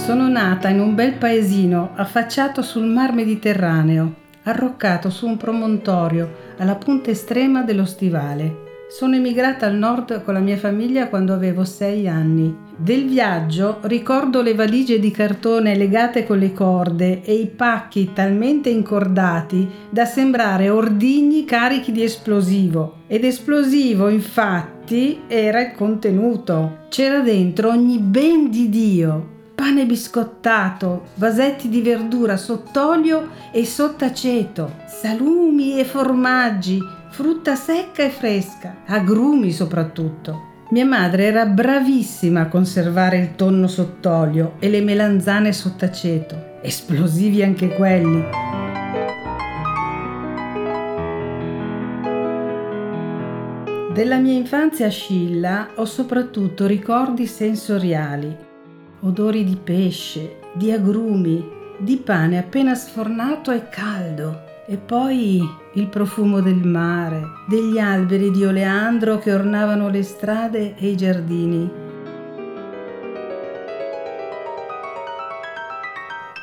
Sono nata in un bel paesino affacciato sul mar Mediterraneo, arroccato su un promontorio alla punta estrema dello stivale. Sono emigrata al nord con la mia famiglia quando avevo sei anni. Del viaggio ricordo le valigie di cartone legate con le corde e i pacchi talmente incordati da sembrare ordigni carichi di esplosivo. Ed esplosivo, infatti, era il contenuto. C'era dentro ogni ben di Dio pane biscottato, vasetti di verdura sott'olio e sott'aceto, salumi e formaggi, frutta secca e fresca, agrumi soprattutto. Mia madre era bravissima a conservare il tonno sott'olio e le melanzane sott'aceto, esplosivi anche quelli. Della mia infanzia a Scilla ho soprattutto ricordi sensoriali odori di pesce, di agrumi, di pane appena sfornato e caldo. E poi il profumo del mare, degli alberi di oleandro che ornavano le strade e i giardini.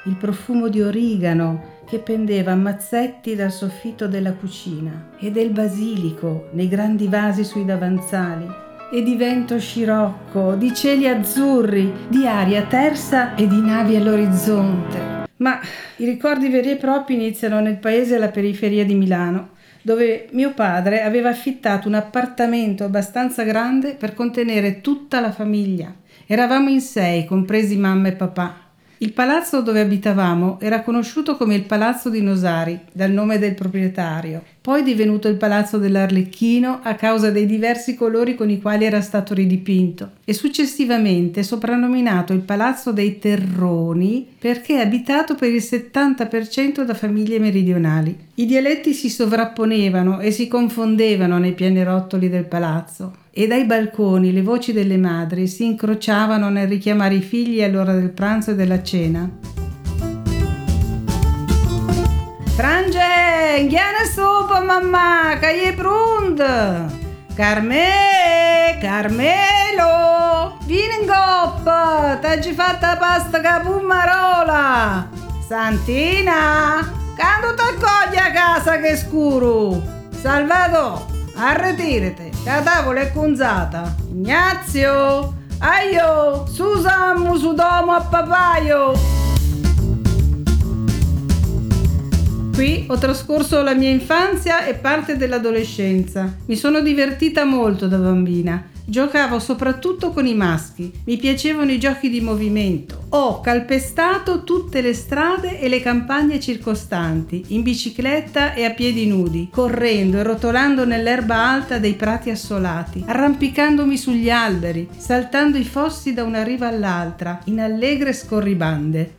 Il profumo di origano che pendeva a mazzetti dal soffitto della cucina e del basilico nei grandi vasi sui davanzali e di vento scirocco, di cieli azzurri, di aria tersa e di navi all'orizzonte. Ma i ricordi veri e propri iniziano nel paese alla periferia di Milano, dove mio padre aveva affittato un appartamento abbastanza grande per contenere tutta la famiglia. Eravamo in sei, compresi mamma e papà. Il palazzo dove abitavamo era conosciuto come il Palazzo di Nosari, dal nome del proprietario, poi divenuto il Palazzo dell'Arlecchino a causa dei diversi colori con i quali era stato ridipinto, e successivamente soprannominato il Palazzo dei Terroni perché abitato per il 70% da famiglie meridionali. I dialetti si sovrapponevano e si confondevano nei pianerottoli del palazzo e dai balconi le voci delle madri si incrociavano nel richiamare i figli all'ora del pranzo e della cena. Frange, inghia sopra mamma, è pronta! Carme, Carmelo, vieni in coppa, t'hai fatta pasta capumarola! Santina, quando ti accogli a casa che è scuro? Salvato, arretirete, la tavola è cunzata. Ignazio, aio, susammu su domo a papaio. Qui ho trascorso la mia infanzia e parte dell'adolescenza. Mi sono divertita molto da bambina Giocavo soprattutto con i maschi, mi piacevano i giochi di movimento. Ho calpestato tutte le strade e le campagne circostanti, in bicicletta e a piedi nudi, correndo e rotolando nell'erba alta dei prati assolati, arrampicandomi sugli alberi, saltando i fossi da una riva all'altra, in allegre scorribande.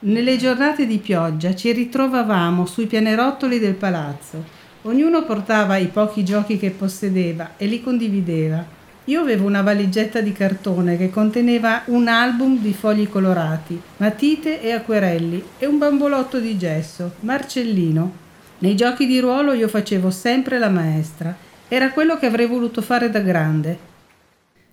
Nelle giornate di pioggia ci ritrovavamo sui pianerottoli del palazzo Ognuno portava i pochi giochi che possedeva e li condivideva. Io avevo una valigetta di cartone che conteneva un album di fogli colorati, matite e acquerelli e un bambolotto di gesso, Marcellino. Nei giochi di ruolo io facevo sempre la maestra. Era quello che avrei voluto fare da grande.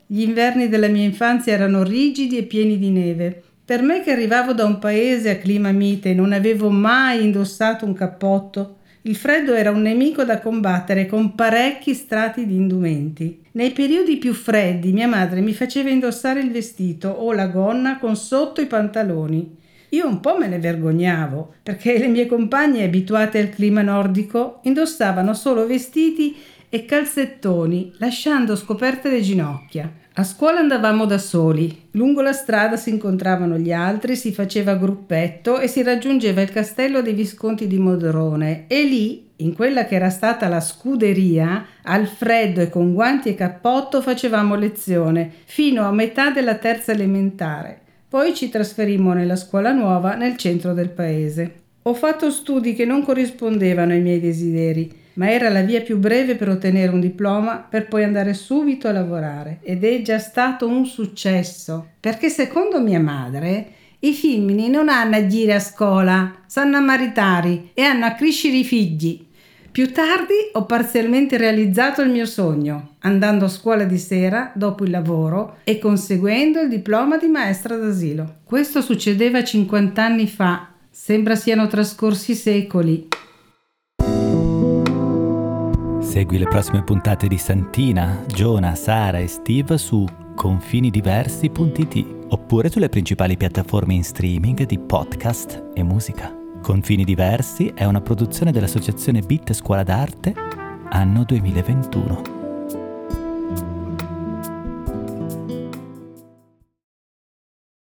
Gli inverni della mia infanzia erano rigidi e pieni di neve. Per me che arrivavo da un paese a clima mite e non avevo mai indossato un cappotto, il freddo era un nemico da combattere con parecchi strati di indumenti. Nei periodi più freddi mia madre mi faceva indossare il vestito o la gonna con sotto i pantaloni. Io un po' me ne vergognavo, perché le mie compagne abituate al clima nordico indossavano solo vestiti e calzettoni, lasciando scoperte le ginocchia. A scuola andavamo da soli, lungo la strada si incontravano gli altri, si faceva gruppetto e si raggiungeva il castello dei Visconti di Modrone e lì, in quella che era stata la scuderia, al freddo e con guanti e cappotto facevamo lezione fino a metà della terza elementare. Poi ci trasferimmo nella scuola nuova nel centro del paese. Ho fatto studi che non corrispondevano ai miei desideri ma era la via più breve per ottenere un diploma per poi andare subito a lavorare ed è già stato un successo, perché secondo mia madre i femmini non hanno a gire a scuola, sanno a maritare e hanno a crescere i figli. Più tardi ho parzialmente realizzato il mio sogno, andando a scuola di sera dopo il lavoro e conseguendo il diploma di maestra d'asilo. Questo succedeva 50 anni fa, sembra siano trascorsi secoli. Segui le prossime puntate di Santina, Giona, Sara e Steve su confinidiversi.it oppure sulle principali piattaforme in streaming di podcast e musica. Confini Diversi è una produzione dell'associazione Bit Scuola d'Arte anno 2021.